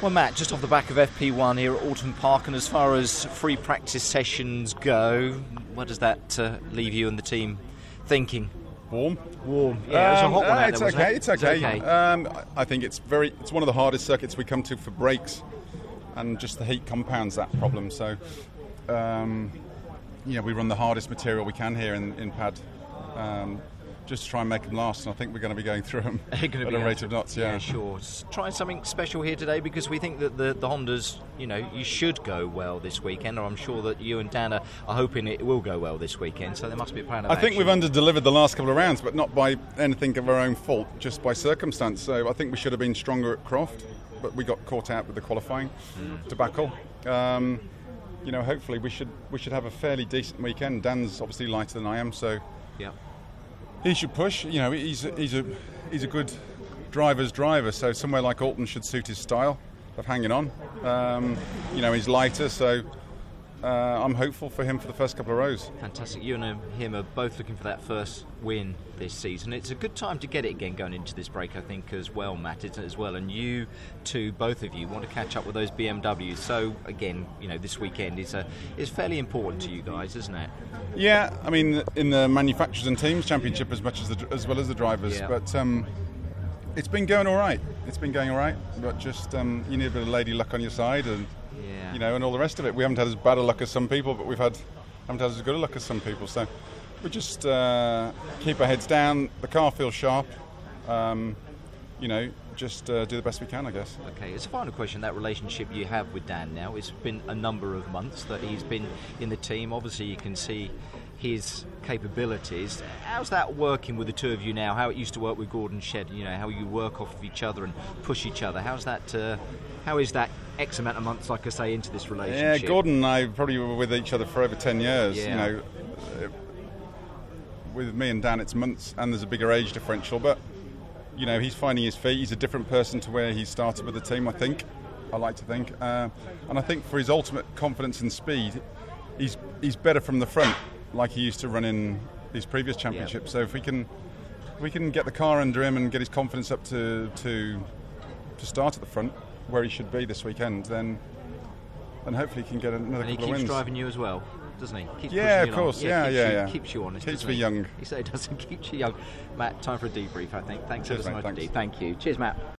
Well, Matt, just off the back of FP1 here at Oulton Park, and as far as free practice sessions go, what does that uh, leave you and the team thinking? Warm. Warm. Yeah, it was a Um, hot one uh, it's there, okay. it? It's okay. okay. Um, I think it's very. It's one of the hardest circuits we come to for brakes, and just the heat compounds that problem. So, um, yeah, we run the hardest material we can here in, in pad, um, just to try and make them last. And I think we're going to be going through them at be a rate of knots. Yeah, Yeah. sure. Trying something special here today because we think that the, the Hondas, you know, you should go well this weekend, or I'm sure that you and Dan are, are hoping it will go well this weekend. So there must be a plan of I think we've under-delivered the last couple of rounds, but not by anything of our own fault, just by circumstance. So I think we should have been stronger at Croft, but we got caught out with the qualifying debacle. Um, you know, hopefully we should we should have a fairly decent weekend. Dan's obviously lighter than I am, so Yeah. He should push. You know, he's a, he's a he's a good driver's driver, so somewhere like Oulton should suit his style of hanging on. Um, you know, he's lighter, so uh, I'm hopeful for him for the first couple of rows. Fantastic. You and um, him are both looking for that first win this season. It's a good time to get it again going into this break, I think, as well, Matt, isn't it, as well. And you two, both of you, want to catch up with those BMWs. So, again, you know, this weekend is, a, is fairly important to you guys, isn't it? Yeah, I mean, in the manufacturers and teams championship as much as the, as well as the drivers, Yeah. but um, it's been going all right. It's been going all right, but just um, you need a bit of lady luck on your side, and Yeah. you know, and all the rest of it. We haven't had as bad a luck as some people, but we've had haven't had as good a luck as some people. So we just uh, keep our heads down. The car feels sharp. Um, you know, just uh, do the best we can, I guess. Okay, it's a final question. That relationship you have with Dan now, it's been a number of months that he's been in the team. Obviously, you can see his capabilities. How's that working with the two of you now? How it used to work with Gordon Shedden, you know, how you work off of each other and push each other. How's that? Uh, how is that X amount of months, like I say, into this relationship? Yeah. Gordon and I probably were with each other for over 10 years. Yeah. You know, Uh, with me and Dan, it's months, and there's a bigger age differential. But, you know, he's finding his feet. He's a different person to where he started with the team, I think. I like to think. Uh, and I think for his ultimate confidence and speed, he's, he's better from the front, like he used to run in his previous championships. So if we can. if We can get the car under him and get his confidence up to, to to start at the front where he should be this weekend. Then then hopefully he can get another and he couple of keeps wins. driving you as well, doesn't he? Keeps Yeah, of course. Yeah, keeps yeah, you, yeah. Keeps you honest. Keeps me he? young. He said it doesn't keep you young. Matt, time for a debrief, I think. Thanks Cheers, ever so much. Thank you. Cheers, Matt.